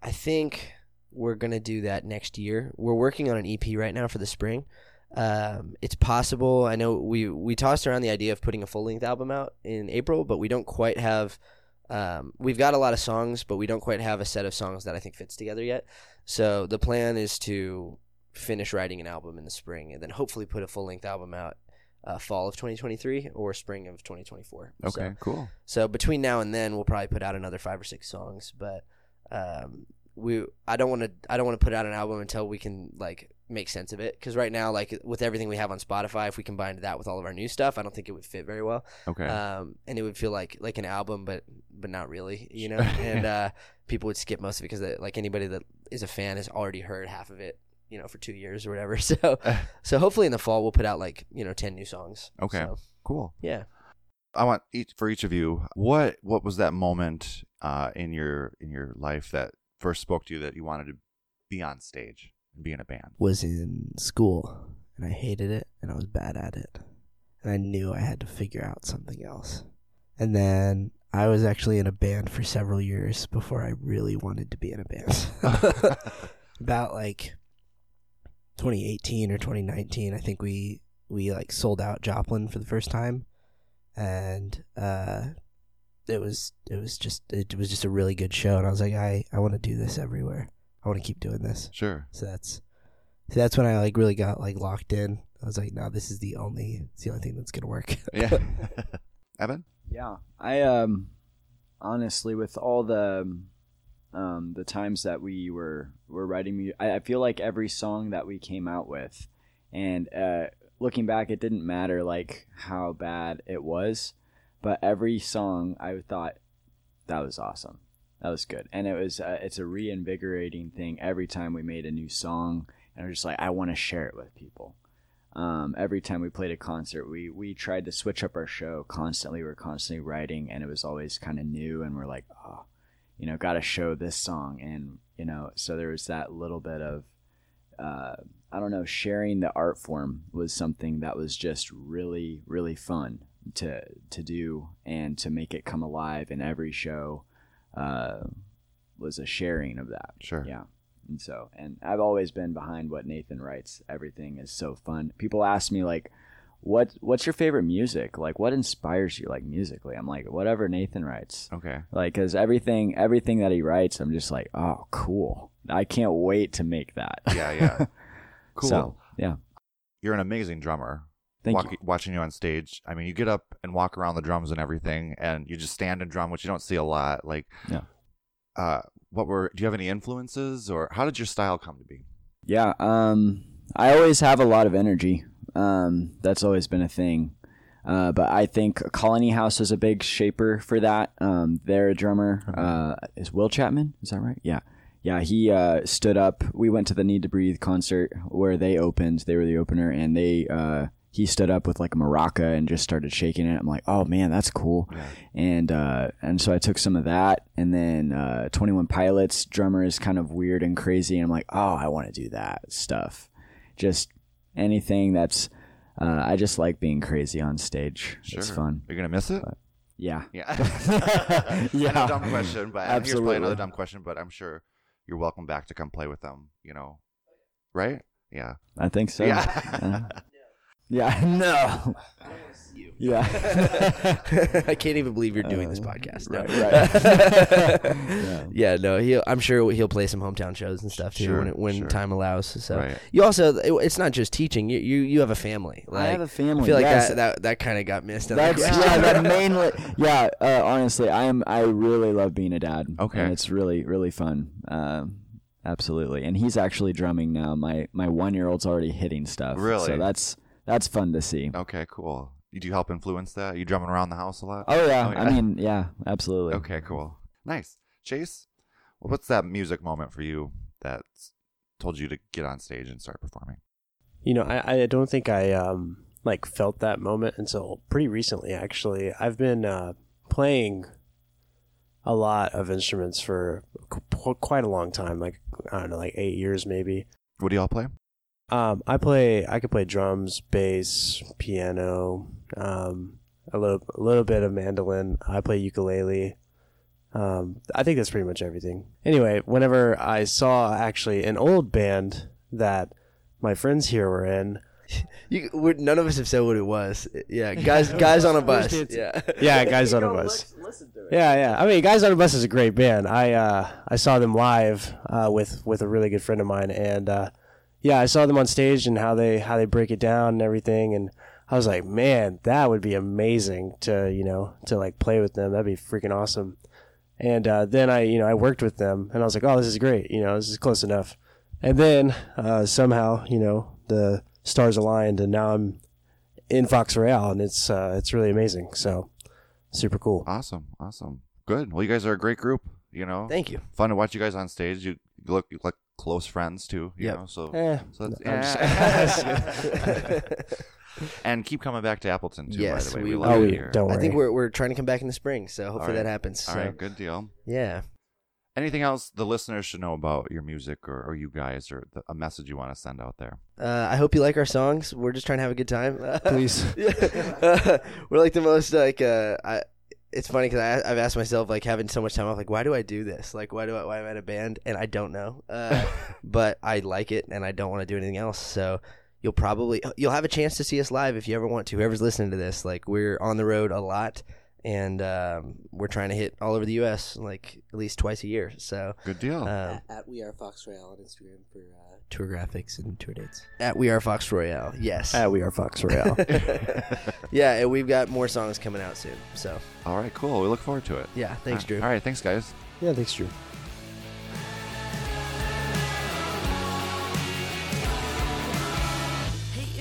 [SPEAKER 6] I think we're gonna do that next year. We're working on an EP right now for the spring. Um, it's possible. I know we we tossed around the idea of putting a full length album out in April, but we don't quite have. Um, we've got a lot of songs, but we don't quite have a set of songs that I think fits together yet. So the plan is to finish writing an album in the spring, and then hopefully put a full length album out uh, fall of 2023 or spring of 2024.
[SPEAKER 1] Okay,
[SPEAKER 6] So,
[SPEAKER 1] cool.
[SPEAKER 6] so between now and then, we'll probably put out another five or six songs. But um, we, I don't want to, I don't want to put out an album until we can like make sense of it. Because right now, like with everything we have on Spotify, if we combined that with all of our new stuff, I don't think it would fit very well.
[SPEAKER 1] Okay.
[SPEAKER 6] Um, and it would feel like like an album, but but not really, you know. and uh, people would skip most of it because like anybody that is a fan has already heard half of it, you know, for two years or whatever. So so hopefully in the fall we'll put out like you know ten new songs.
[SPEAKER 1] Okay.
[SPEAKER 6] So,
[SPEAKER 1] cool.
[SPEAKER 6] yeah.
[SPEAKER 1] I want each for each of you. What what was that moment uh, in your in your life that first spoke to you that you wanted to be on stage and be in a band?
[SPEAKER 9] was in school and I hated it and I was bad at it. And I knew I had to figure out something else. And then I was actually in a band for several years before I really wanted to be in a band. About like 2018 or 2019, I think we we like sold out Joplin for the first time and uh it was it was just it was just a really good show and I was like I I want to do this everywhere. I want to keep doing this.
[SPEAKER 1] Sure.
[SPEAKER 9] So that's so that's when I like really got like locked in. I was like, no, this is the only it's the only thing that's gonna work.
[SPEAKER 1] Yeah. Evan?
[SPEAKER 8] Yeah, I um honestly with all the um the times that we were were writing music, I, I feel like every song that we came out with, and uh, looking back, it didn't matter like how bad it was, but every song I thought that was awesome, that was good, and it was uh, it's a reinvigorating thing every time we made a new song, and I'm just like I want to share it with people um, every time we played a concert, we we tried to switch up our show constantly. we are constantly writing, and it was always kind of new. And we're like, oh, you know, got to show this song, and you know, so there was that little bit of, uh, I don't know, sharing the art form was something that was just really really fun to to do and to make it come alive. in every show uh, was a sharing of that.
[SPEAKER 1] Sure.
[SPEAKER 8] Yeah. And so, and I've always been behind what Nathan writes. Everything is so fun. People ask me like, "What what's your favorite music? Like, what inspires you like musically?" I'm like, "Whatever Nathan writes."
[SPEAKER 1] Okay.
[SPEAKER 8] Like, cause everything everything that he writes, I'm just like, "Oh, cool! I can't wait to make that."
[SPEAKER 1] Yeah, yeah. Cool.
[SPEAKER 8] So, yeah.
[SPEAKER 1] You're an amazing drummer.
[SPEAKER 8] Thank
[SPEAKER 1] walk-
[SPEAKER 8] you.
[SPEAKER 1] watching you on stage. I mean, you get up and walk around the drums and everything, and you just stand and drum, which you don't see a lot. Like,
[SPEAKER 8] Yeah.
[SPEAKER 1] Uh, what were? Do you have any influences, or how did your style come to be?
[SPEAKER 8] Yeah, um, I always have a lot of energy. Um, that's always been a thing. Uh, but I think Colony House is a big shaper for that. Um, they're a drummer uh, is Will Chapman. Is that right? Yeah, yeah. He uh, stood up. We went to the Need to Breathe concert where they opened. They were the opener, and they uh, he stood up with like a maraca and just started shaking it. I'm like, oh man, that's cool. And uh, and so I took some of that, and then uh, Twenty One Pilots drummer is kind of weird and crazy. And I'm like, oh, I want to do that stuff. Just anything that's. Uh, I just like being crazy on stage. It's
[SPEAKER 1] Sure.
[SPEAKER 8] fun.
[SPEAKER 1] You're gonna miss it.
[SPEAKER 8] Yeah.
[SPEAKER 1] Yeah.
[SPEAKER 8] Yeah.
[SPEAKER 1] I dumb question, but and here's probably another dumb question, but I'm sure you're welcome back to come play with them. You know, right? Yeah.
[SPEAKER 8] I think so.
[SPEAKER 1] Yeah.
[SPEAKER 8] Yeah. No. Yeah.
[SPEAKER 6] I can't even believe you're doing this
[SPEAKER 8] Uh,
[SPEAKER 6] podcast. No.
[SPEAKER 8] right, right.
[SPEAKER 6] yeah. no. He'll, I'm sure he'll play some hometown shows and stuff too
[SPEAKER 1] Sure,
[SPEAKER 6] when it, when
[SPEAKER 1] sure.
[SPEAKER 6] time allows. So
[SPEAKER 1] Right.
[SPEAKER 6] you also, it- it's not just teaching. You you, you have a family.
[SPEAKER 8] I have a family.
[SPEAKER 6] I feel like
[SPEAKER 8] yes.
[SPEAKER 6] that that, that kind of got missed.
[SPEAKER 8] That's yeah, that mainly yeah. Uh, honestly, I am. I really love being a dad.
[SPEAKER 1] Okay.
[SPEAKER 8] and it's really really fun. Um, absolutely, and he's actually drumming now. My my one year old's already hitting stuff.
[SPEAKER 1] Really?
[SPEAKER 8] So that's that's fun to see.
[SPEAKER 1] Okay. Cool. Do you help influence that? you drumming around the house a lot?
[SPEAKER 8] Oh yeah,
[SPEAKER 1] Oh, yeah.
[SPEAKER 8] I mean yeah, absolutely.
[SPEAKER 1] Okay. Cool. Nice. Chase, what's that music moment for you that told you to get on stage and start performing?
[SPEAKER 7] You know, I, I don't think I um like felt that moment until pretty recently. Actually, I've been uh, playing a lot of instruments for qu- quite a long time. Like I don't know, like eight years maybe.
[SPEAKER 1] What do y'all play?
[SPEAKER 7] Um, I play. I can play drums, bass, piano, um, a little, a little bit of mandolin. I play ukulele. Um, I think that's pretty much everything. Anyway, whenever I saw actually an old band that my friends here were in,
[SPEAKER 6] You, we're, none of us have said what it was. Yeah, guys, guys on a bus. Yeah,
[SPEAKER 7] yeah, guys on a bus. Yeah, yeah. I mean, Guys on a Bus is a great band. I uh, I saw them live uh, with with a really good friend of mine, and uh, yeah, I saw them on stage and how they how they break it down and everything, and I was like, man, that would be amazing to you know to like play with them. That'd be freaking awesome. And uh, then I you know I worked with them, and I was like, oh, this is great. You know, this is close enough. And then uh, somehow you know the stars aligned, and now I'm in Fox Royale, and it's uh, it's really amazing. So super cool.
[SPEAKER 1] Awesome. Awesome. Good. Well, you guys are a great group. You know,
[SPEAKER 6] Thank you.
[SPEAKER 1] fun to watch you guys on stage. You you look you look close friends too. You
[SPEAKER 6] Yep.
[SPEAKER 1] know, so
[SPEAKER 7] Eh,
[SPEAKER 1] so that's,
[SPEAKER 7] I'm
[SPEAKER 1] yeah. and keep coming back to Appleton too.
[SPEAKER 6] Yes,
[SPEAKER 1] by the way,
[SPEAKER 6] we
[SPEAKER 1] love
[SPEAKER 7] Oh,
[SPEAKER 1] it here.
[SPEAKER 7] don't
[SPEAKER 6] I think we're we're trying to come back in the spring, so hopefully
[SPEAKER 1] right.
[SPEAKER 6] that happens.
[SPEAKER 1] All
[SPEAKER 6] so,
[SPEAKER 1] right, good deal.
[SPEAKER 6] Yeah.
[SPEAKER 1] Anything else the listeners should know about your music or, or you guys or the, a message you want to send out there?
[SPEAKER 6] Uh, I hope you like our songs. We're just trying to have a good time.
[SPEAKER 7] Please.
[SPEAKER 6] yeah. Uh, we're like the most like uh, I. It's funny because I've asked myself like having so much time off, like why do I do this? Like why do I why am I in a band? And I don't know, uh, but I like it and I don't want to do anything else. So you'll probably you'll have a chance to see us live if you ever want to. Whoever's listening to this, like we're on the road a lot, and um, we're trying to hit all over the U.S. like at least twice a year. So
[SPEAKER 1] Good deal.
[SPEAKER 6] um,
[SPEAKER 9] at, at We Are Fox Royale on Instagram for uh, tour graphics and tour dates.
[SPEAKER 6] at We Are Fox Royale, yes.
[SPEAKER 7] At we are Fox Royale.
[SPEAKER 6] yeah, and we've got more songs coming out soon. So
[SPEAKER 1] All right, cool. We look forward to it.
[SPEAKER 6] yeah, thanks,
[SPEAKER 1] All
[SPEAKER 6] Drew.
[SPEAKER 1] All right, thanks, guys.
[SPEAKER 7] yeah, thanks, Drew.
[SPEAKER 5] Hate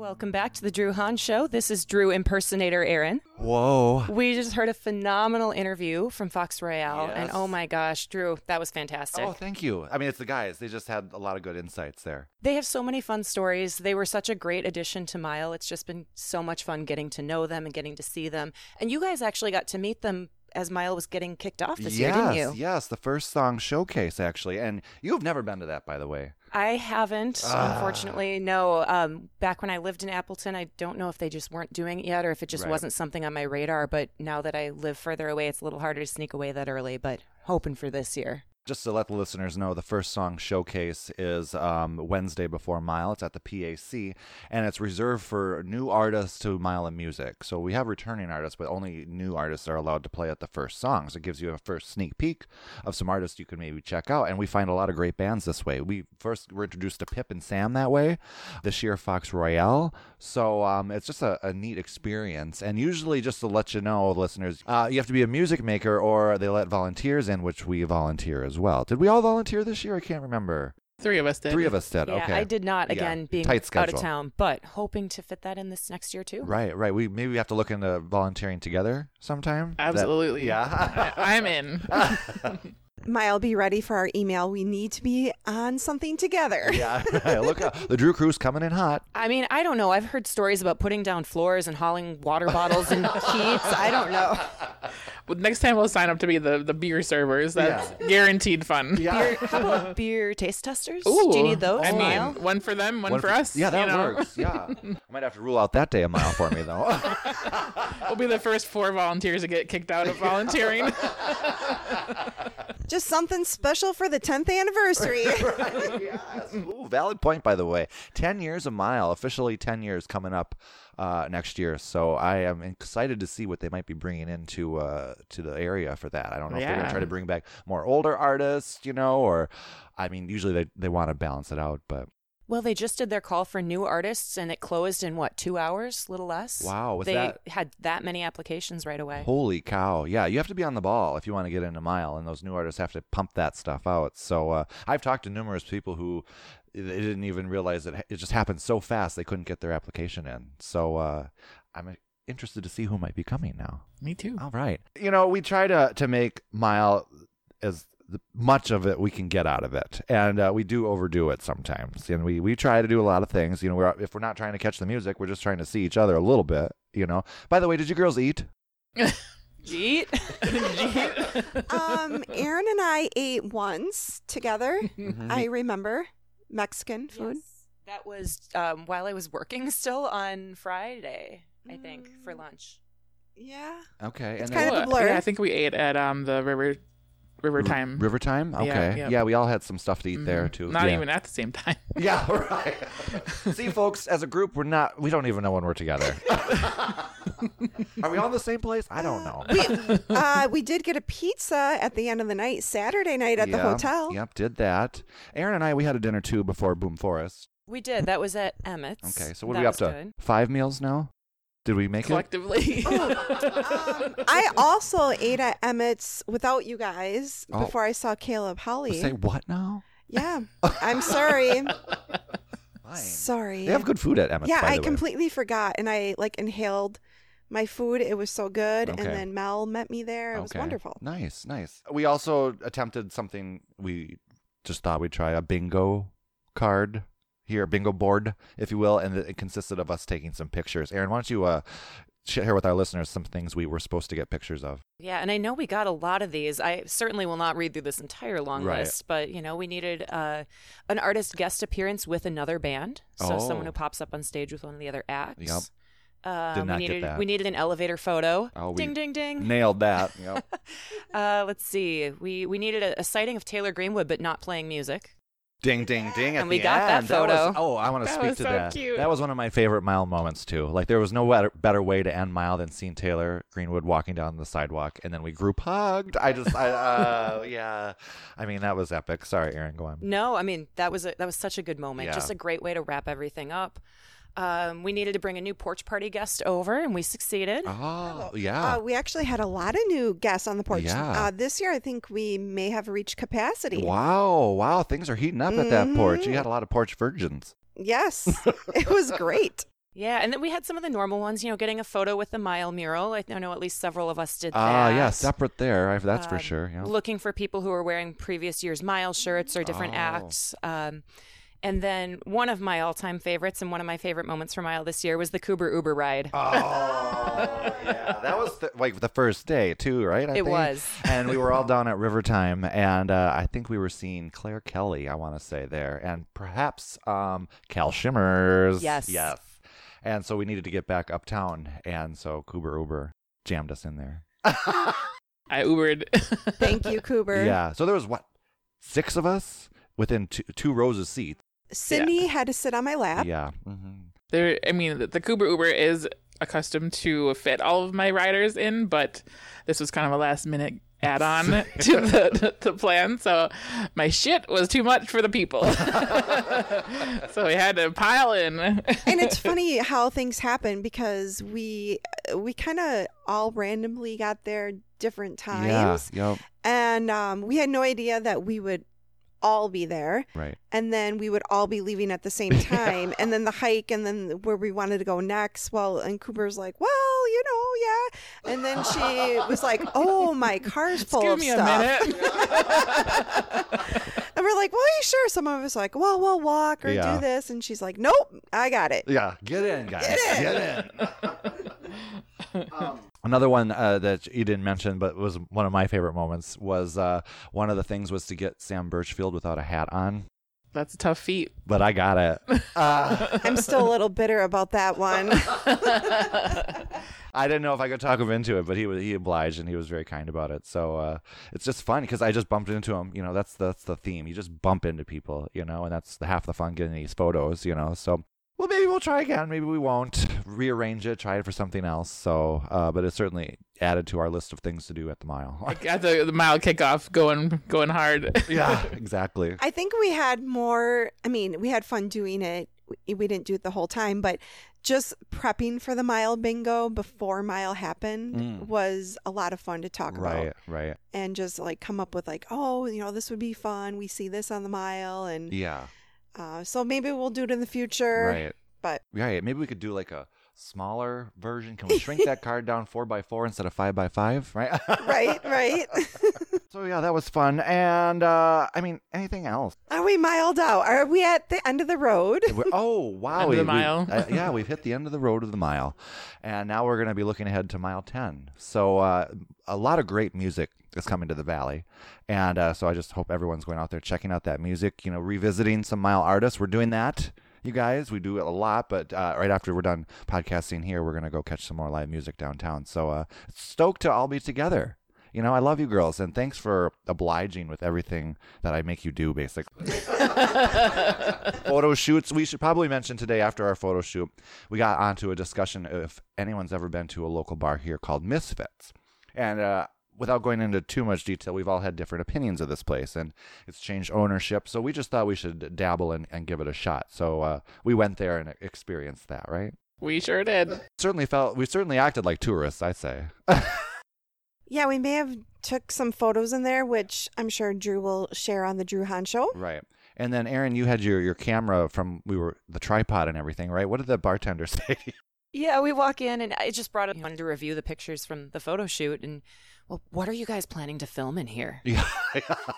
[SPEAKER 2] Welcome back to the Drew Hahn Show. This is Drew impersonator Erin.
[SPEAKER 1] Whoa.
[SPEAKER 2] We just heard a phenomenal interview from Fox Royale, and oh my gosh, Drew, that was fantastic.
[SPEAKER 1] Oh, thank you. I mean, it's the guys. They just had a lot of good insights there.
[SPEAKER 2] They have so many fun stories. They were such a great addition to Mile. It's just been so much fun getting to know them and getting to see them. And you guys actually got to meet them as Mile was getting kicked off this
[SPEAKER 1] yes,
[SPEAKER 2] year, didn't you?
[SPEAKER 1] yes, the first song showcase actually, and you've never been to that, by the way.
[SPEAKER 2] I haven't,
[SPEAKER 1] Ah.
[SPEAKER 2] unfortunately. No. Um, back when I lived in Appleton, I don't know if they just weren't doing it yet or if it just
[SPEAKER 1] Right.
[SPEAKER 2] wasn't something on my radar. But now that I live further away, it's a little harder to sneak away that early. But hoping for this year.
[SPEAKER 1] Just to let the listeners know, the first song showcase is um, Wednesday before Mile. It's at the PAC, and it's reserved for new artists to Mile in Music. So we have returning artists, but only new artists are allowed to play at the first song. So it gives you a first sneak peek of some artists you can maybe check out. And we find a lot of great bands this way. We first were introduced to Pip and Sam that way, this year Fox Royale. So um, it's just a, a neat experience. And usually, just to let you know, listeners, uh, you have to be a music maker or they let volunteers in, which we volunteer as well. Did we all volunteer this year? I can't remember.
[SPEAKER 4] Three of us did.
[SPEAKER 1] Three of us did.
[SPEAKER 2] Yeah,
[SPEAKER 1] okay.
[SPEAKER 2] I did not,
[SPEAKER 1] Yeah,
[SPEAKER 2] again, being
[SPEAKER 1] tight
[SPEAKER 2] out of town, but hoping to fit that in this next year, too.
[SPEAKER 1] Right, right. We maybe we have to look into volunteering together sometime. That-
[SPEAKER 4] Absolutely.
[SPEAKER 1] yeah.
[SPEAKER 4] I- I'm in.
[SPEAKER 3] Mile, be ready for our email. We need to be on something together.
[SPEAKER 1] yeah. look out. The Drew Crew's coming in hot.
[SPEAKER 2] I mean, I don't know. I've heard stories about putting down floors and hauling water bottles and heats. I don't know.
[SPEAKER 4] Well, next time we'll sign up to be the, the beer servers. That's guaranteed fun.
[SPEAKER 2] Beer, how about beer taste testers?
[SPEAKER 4] Ooh,
[SPEAKER 2] Do you need those?
[SPEAKER 4] I mean, one for them, one,
[SPEAKER 1] One
[SPEAKER 4] for
[SPEAKER 1] for-
[SPEAKER 4] us.
[SPEAKER 1] Yeah, that
[SPEAKER 4] you know?
[SPEAKER 1] works. Yeah. I might have to rule out that day a mile for me though.
[SPEAKER 4] we'll be the first four volunteers to get kicked out of volunteering.
[SPEAKER 3] Just something special for the 10th anniversary. yes.
[SPEAKER 1] Ooh, valid point, by the way. 10 years a mile, officially 10 years coming up uh, next year. So I am excited to see what they might be bringing into uh, to the area for that. I don't know if they're going to try to bring back more older artists, you know, or I mean, usually they, they want to balance it out, but
[SPEAKER 2] Well, they just did their call for new artists, and it closed in what two hours, little less.
[SPEAKER 1] Wow, was
[SPEAKER 2] they
[SPEAKER 1] that-
[SPEAKER 2] had that many applications right away.
[SPEAKER 1] holy cow. Yeah, you have to be on the ball if you want to get in a mile, and those new artists have to pump that stuff out. So uh, I've talked to numerous people who they didn't even realize that it just happened so fast they couldn't get their application in. So uh, I'm interested to see who might be coming now.
[SPEAKER 4] Me too.
[SPEAKER 1] All right. You know, we try to to make Mile as the, much of it we can get out of it, and uh, we do overdo it sometimes. And we we try to do a lot of things. You know, we're if we're not trying to catch the music, we're just trying to see each other a little bit. You know. By the way, did you girls eat?
[SPEAKER 2] Jeet.
[SPEAKER 3] um, Erin and I ate once together.
[SPEAKER 1] Mm-hmm.
[SPEAKER 3] I remember Mexican food.
[SPEAKER 2] That was um, while I was working still on Friday, I think,
[SPEAKER 3] Mm.
[SPEAKER 2] for lunch.
[SPEAKER 3] Yeah.
[SPEAKER 1] Okay.
[SPEAKER 3] It's
[SPEAKER 1] and
[SPEAKER 3] kind
[SPEAKER 1] then-
[SPEAKER 3] of a blur.
[SPEAKER 4] Yeah, I think we ate at um the river river time.
[SPEAKER 1] River time. Okay.
[SPEAKER 4] Yeah,
[SPEAKER 1] Yeah,
[SPEAKER 4] yeah.
[SPEAKER 1] we all had some stuff to eat there
[SPEAKER 4] Mhm.
[SPEAKER 1] too.
[SPEAKER 4] Not
[SPEAKER 1] Yeah.
[SPEAKER 4] even at the same time.
[SPEAKER 1] Yeah, right. See, folks, as a group, we're not. We don't even know when we're together. Are we all in the same place? I don't know.
[SPEAKER 3] We, uh, we did get a pizza at the end of the night, Saturday night at the hotel.
[SPEAKER 1] Yep, did that. Erin and I, we had a dinner too before Boom Forest.
[SPEAKER 2] We did. That was at Emmett's.
[SPEAKER 1] Okay, so what
[SPEAKER 2] That
[SPEAKER 1] are we up to?
[SPEAKER 2] good.
[SPEAKER 1] Five meals now? Did we make it?
[SPEAKER 4] Collectively.
[SPEAKER 3] Um, I also ate at Emmett's without you guys
[SPEAKER 1] Oh.
[SPEAKER 3] before I saw Caleb Hawley.
[SPEAKER 1] Say what now?
[SPEAKER 3] Yeah, I'm sorry.
[SPEAKER 1] Fine.
[SPEAKER 3] Sorry.
[SPEAKER 1] They have good food at Emmett's.
[SPEAKER 3] yeah,
[SPEAKER 1] by
[SPEAKER 3] I
[SPEAKER 1] the way.
[SPEAKER 3] completely forgot, and I like inhaled my food. It was so good,
[SPEAKER 1] Okay.
[SPEAKER 3] and then Mel met me there. It was wonderful.
[SPEAKER 1] Nice, nice. We also attempted something we just thought we'd try a bingo card here, bingo board, if you will, and it consisted of us taking some pictures. Erin, why don't you uh, share with our listeners some things we were supposed to get pictures of?
[SPEAKER 2] Yeah, and I know we got a lot of these. I certainly will not read through this entire long
[SPEAKER 1] Right.
[SPEAKER 2] list, but you know, we needed uh, an artist guest appearance with another band, so someone
[SPEAKER 1] Oh.
[SPEAKER 2] who pops up on stage with one of the other acts.
[SPEAKER 1] Yep.
[SPEAKER 2] Uh,
[SPEAKER 1] Did not
[SPEAKER 2] we
[SPEAKER 1] get
[SPEAKER 2] needed
[SPEAKER 1] that.
[SPEAKER 2] we needed an elevator photo.
[SPEAKER 1] Oh,
[SPEAKER 2] ding ding ding.
[SPEAKER 1] Nailed that. Yep.
[SPEAKER 2] Uh, let's see. We we needed a, a sighting of Taylor Greenwood, but not playing music.
[SPEAKER 1] Ding, ding, ding. At
[SPEAKER 2] And we
[SPEAKER 1] the
[SPEAKER 2] got that
[SPEAKER 1] end. was- oh, I want to
[SPEAKER 4] That
[SPEAKER 1] speak
[SPEAKER 4] was
[SPEAKER 1] to
[SPEAKER 4] so
[SPEAKER 1] that.
[SPEAKER 4] cute.
[SPEAKER 1] That was one of my favorite Mile moments too. Like there was no better, better way to end Mile than seeing Taylor Greenwood walking down the sidewalk, and then we group hugged. I just, I, uh, yeah. I mean, that was epic. Sorry, Erin. Go on.
[SPEAKER 2] No, I mean that was a, that was such a good moment.
[SPEAKER 1] Yeah.
[SPEAKER 2] Just a great way to wrap everything up. Um, we needed to bring a new porch party guest over, and we succeeded.
[SPEAKER 1] Oh, yeah.
[SPEAKER 3] Uh, we actually had a lot of new guests on the porch.
[SPEAKER 1] Yeah.
[SPEAKER 3] Uh, this year, I think we may have reached capacity.
[SPEAKER 1] Wow, wow, things are heating up at that porch. You had a lot of porch virgins.
[SPEAKER 3] Yes, it was great.
[SPEAKER 2] Yeah, and then we had some of the normal ones, you know, getting a photo with the mile mural. I know at least several of us did that.
[SPEAKER 1] Ah, yeah, separate there. I, that's for
[SPEAKER 2] Um,
[SPEAKER 1] sure. Yeah.
[SPEAKER 2] Looking for people who are wearing previous year's mile shirts or different
[SPEAKER 1] Oh.
[SPEAKER 2] acts. Um, and then one of my all-time favorites and one of my favorite moments from Mile this year was the Kuber Uber ride.
[SPEAKER 1] Oh, yeah. That was the, like the first day too, right? I
[SPEAKER 2] It
[SPEAKER 1] think?
[SPEAKER 2] was.
[SPEAKER 1] and we were all down at River Time, and uh, I think we were seeing Claire Kelly. I want to say there, and perhaps um, Cal Shimmers.
[SPEAKER 2] Yes.
[SPEAKER 1] yes. And so we needed to get back uptown, and so Kuber Uber jammed us in there.
[SPEAKER 4] I Ubered.
[SPEAKER 3] Thank you, Kuber.
[SPEAKER 1] Yeah. So there was what six of us within two, two rows of seats.
[SPEAKER 3] Sydney had to sit on my lap.
[SPEAKER 1] Yeah. hmm
[SPEAKER 4] there I mean the, the Kuber Uber is accustomed to fit all of my riders in, but this was kind of a last minute add on to the, the plan. So my shit was too much for the people. so we had to pile in.
[SPEAKER 3] and it's funny how things happen because we we kind of all randomly got there different times
[SPEAKER 1] Yeah. Yep.
[SPEAKER 3] and um, we had no idea that we would all be there.
[SPEAKER 1] Right.
[SPEAKER 3] and then we would all be leaving at the same time. And then the hike and then where we wanted to go next. Well and Kuber's like well you know yeah. And then she was like oh my car's full
[SPEAKER 4] Give
[SPEAKER 3] of
[SPEAKER 4] me a minute.
[SPEAKER 3] and we're like well are you sure? Some of us are like well we'll walk or
[SPEAKER 1] Yeah.
[SPEAKER 3] do this. And she's like nope i got it.
[SPEAKER 1] Yeah, get in, guys.
[SPEAKER 3] Get
[SPEAKER 1] in. Um, Another one uh, that you didn't mention, but was one of my favorite moments, was uh, one of the things was to get Sam Burchfield without a hat on,
[SPEAKER 4] That's a tough feat.
[SPEAKER 1] but I got it. Uh,
[SPEAKER 3] i'm still a little bitter about that one
[SPEAKER 1] I didn't know if I could talk him into it, but he was he obliged and he was very kind about it. So uh, it's just fun because I just bumped into him. You know, that's that's the theme. You just bump into people, you know, and that's the half the fun getting these photos, you know. So well, maybe we'll try again. Maybe we won't rearrange it, try it for something else. So, uh, but it's certainly added to our list of things to do at the mile.
[SPEAKER 4] Got the, the mile kickoff going going hard.
[SPEAKER 1] yeah, exactly.
[SPEAKER 3] I think we had more. I mean, we had fun doing it. We, we didn't do it the whole time, but just prepping for the mile bingo before mile happened
[SPEAKER 1] Mm.
[SPEAKER 3] was a lot of fun to talk
[SPEAKER 1] Right,
[SPEAKER 3] about
[SPEAKER 1] Right, right.
[SPEAKER 3] and just like come up with like, oh, you know, this would be fun. We see this on the mile, and
[SPEAKER 1] Yeah,
[SPEAKER 3] uh, so maybe we'll do it in the future.
[SPEAKER 1] right.
[SPEAKER 3] But
[SPEAKER 1] Right. Maybe we could do like a smaller version. Can we shrink that card down four by four instead of five by five? Right.
[SPEAKER 3] right, right.
[SPEAKER 1] so yeah, that was fun. And uh, I mean, anything else?
[SPEAKER 3] Are we miled out? Are we at the end of the road?
[SPEAKER 1] We're- oh wow!
[SPEAKER 4] End of
[SPEAKER 1] we-
[SPEAKER 4] the
[SPEAKER 1] we-
[SPEAKER 4] mile.
[SPEAKER 1] uh, yeah, we've hit the end of the road of the mile, and now we're going to be looking ahead to mile ten. So uh, a lot of great music is coming to the valley, and uh, so I just hope everyone's going out there checking out that music. You know, revisiting some mile artists. We're doing that. You guys, we do it a lot, but uh, right after we're done podcasting here, we're gonna go catch some more live music downtown. So uh, stoked to all be together. You know, I love you girls, and thanks for obliging with everything that I make you do, basically photo shoots. We should probably mention today after our photo shoot, we got onto a discussion if anyone's ever been to a local bar here called Misfits. And uh, without going into too much detail, we've all had different opinions of this place and it's changed ownership. So we just thought we should dabble and, and give it a shot. So uh, we went there and experienced that, right?
[SPEAKER 4] We sure did.
[SPEAKER 1] Certainly felt, we certainly acted like tourists, I'd say.
[SPEAKER 3] Yeah, we may have took some photos in there, which I'm sure Drew will share on the Drew Han show.
[SPEAKER 1] right. And then Erin, you had your, your camera from we were the tripod and everything, right? What did the bartender say?
[SPEAKER 2] Yeah, we walk in and I just brought up wanted to review the pictures from the photo shoot and well, what are you guys planning to film in here?
[SPEAKER 1] yeah.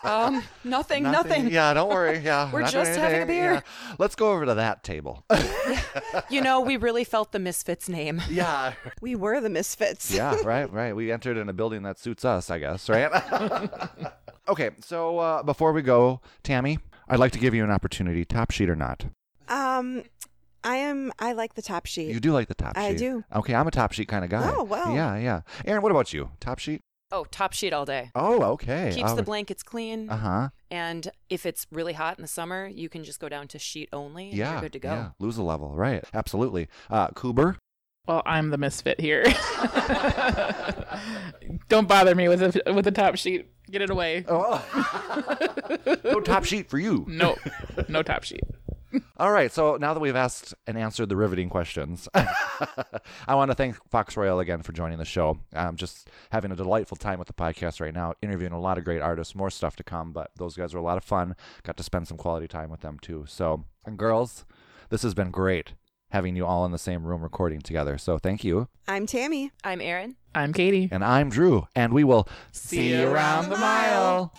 [SPEAKER 2] Um, nothing, nothing.
[SPEAKER 1] Yeah, don't worry. Yeah,
[SPEAKER 2] We're
[SPEAKER 1] not doing
[SPEAKER 2] just having a beer.
[SPEAKER 1] Yeah. Let's go over to that table.
[SPEAKER 2] You know, we really felt the Misfits name.
[SPEAKER 1] yeah,
[SPEAKER 3] We were the misfits.
[SPEAKER 1] yeah, right, right. We entered in a building that suits us, I guess, right? okay, so uh, before we go, Tammy, I'd like to give you an opportunity, top sheet or not.
[SPEAKER 3] Um, I am. I like the top sheet.
[SPEAKER 1] You do like the top sheet.
[SPEAKER 3] I do.
[SPEAKER 1] Okay, I'm a top sheet kind of guy.
[SPEAKER 3] Oh, wow.
[SPEAKER 1] Yeah, yeah. Erin, what about you? Top sheet?
[SPEAKER 2] Oh, top sheet all day.
[SPEAKER 1] Oh, okay.
[SPEAKER 2] Keeps the blankets clean.
[SPEAKER 1] Uh huh.
[SPEAKER 2] And if it's really hot in the summer, you can just go down to sheet only. and
[SPEAKER 1] Yeah.
[SPEAKER 2] You're good to go.
[SPEAKER 1] Yeah. Lose a level. Right. Absolutely. Uh, Kuber.
[SPEAKER 4] Well, I'm the misfit here. Don't bother me with a with the top sheet. Get it away.
[SPEAKER 1] Oh. no top sheet for you.
[SPEAKER 4] No, no top sheet.
[SPEAKER 1] All right, so now that we've asked and answered the riveting questions, I want to thank Fox Royale again for joining the show. I'm just having a delightful time with the podcast right now, interviewing a lot of great artists, more stuff to come, but those guys are a lot of fun. Got to spend some quality time with them too. So, and girls, this has been great. having you all in the same room recording together. So thank you.
[SPEAKER 3] I'm Tammy.
[SPEAKER 2] I'm Erin.
[SPEAKER 4] I'm Katie.
[SPEAKER 1] And I'm Drew. And we will
[SPEAKER 4] See you around the mile.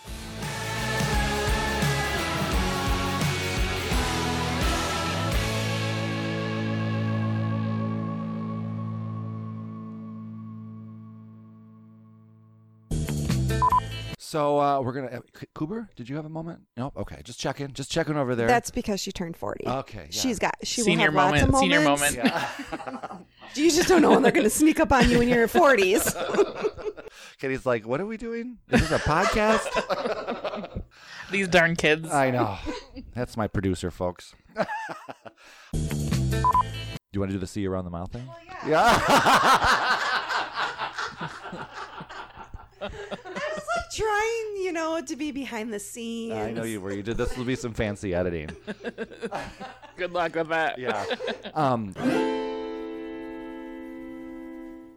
[SPEAKER 1] So uh, we're gonna. Uh, Kuber, did you have a moment? Nope. Okay, just checking. Just checking over there.
[SPEAKER 3] That's because she turned 40.
[SPEAKER 1] okay. yeah.
[SPEAKER 3] She's got, she
[SPEAKER 4] Senior
[SPEAKER 3] will have lots of
[SPEAKER 4] moment. Senior
[SPEAKER 3] moments.
[SPEAKER 4] moment.
[SPEAKER 1] Yeah.
[SPEAKER 3] You just don't know when they're going to sneak up on you in your 40s.
[SPEAKER 1] Katie's like, "What are we doing? This is this a podcast?"
[SPEAKER 4] These darn kids.
[SPEAKER 1] I know. That's my producer, folks. do you want to do the see around the mile thing? yeah.
[SPEAKER 3] I was like trying, you know, to be behind the scenes.
[SPEAKER 1] I know you were. You did. This will be some fancy editing.
[SPEAKER 4] Good luck with that.
[SPEAKER 1] Yeah. Um,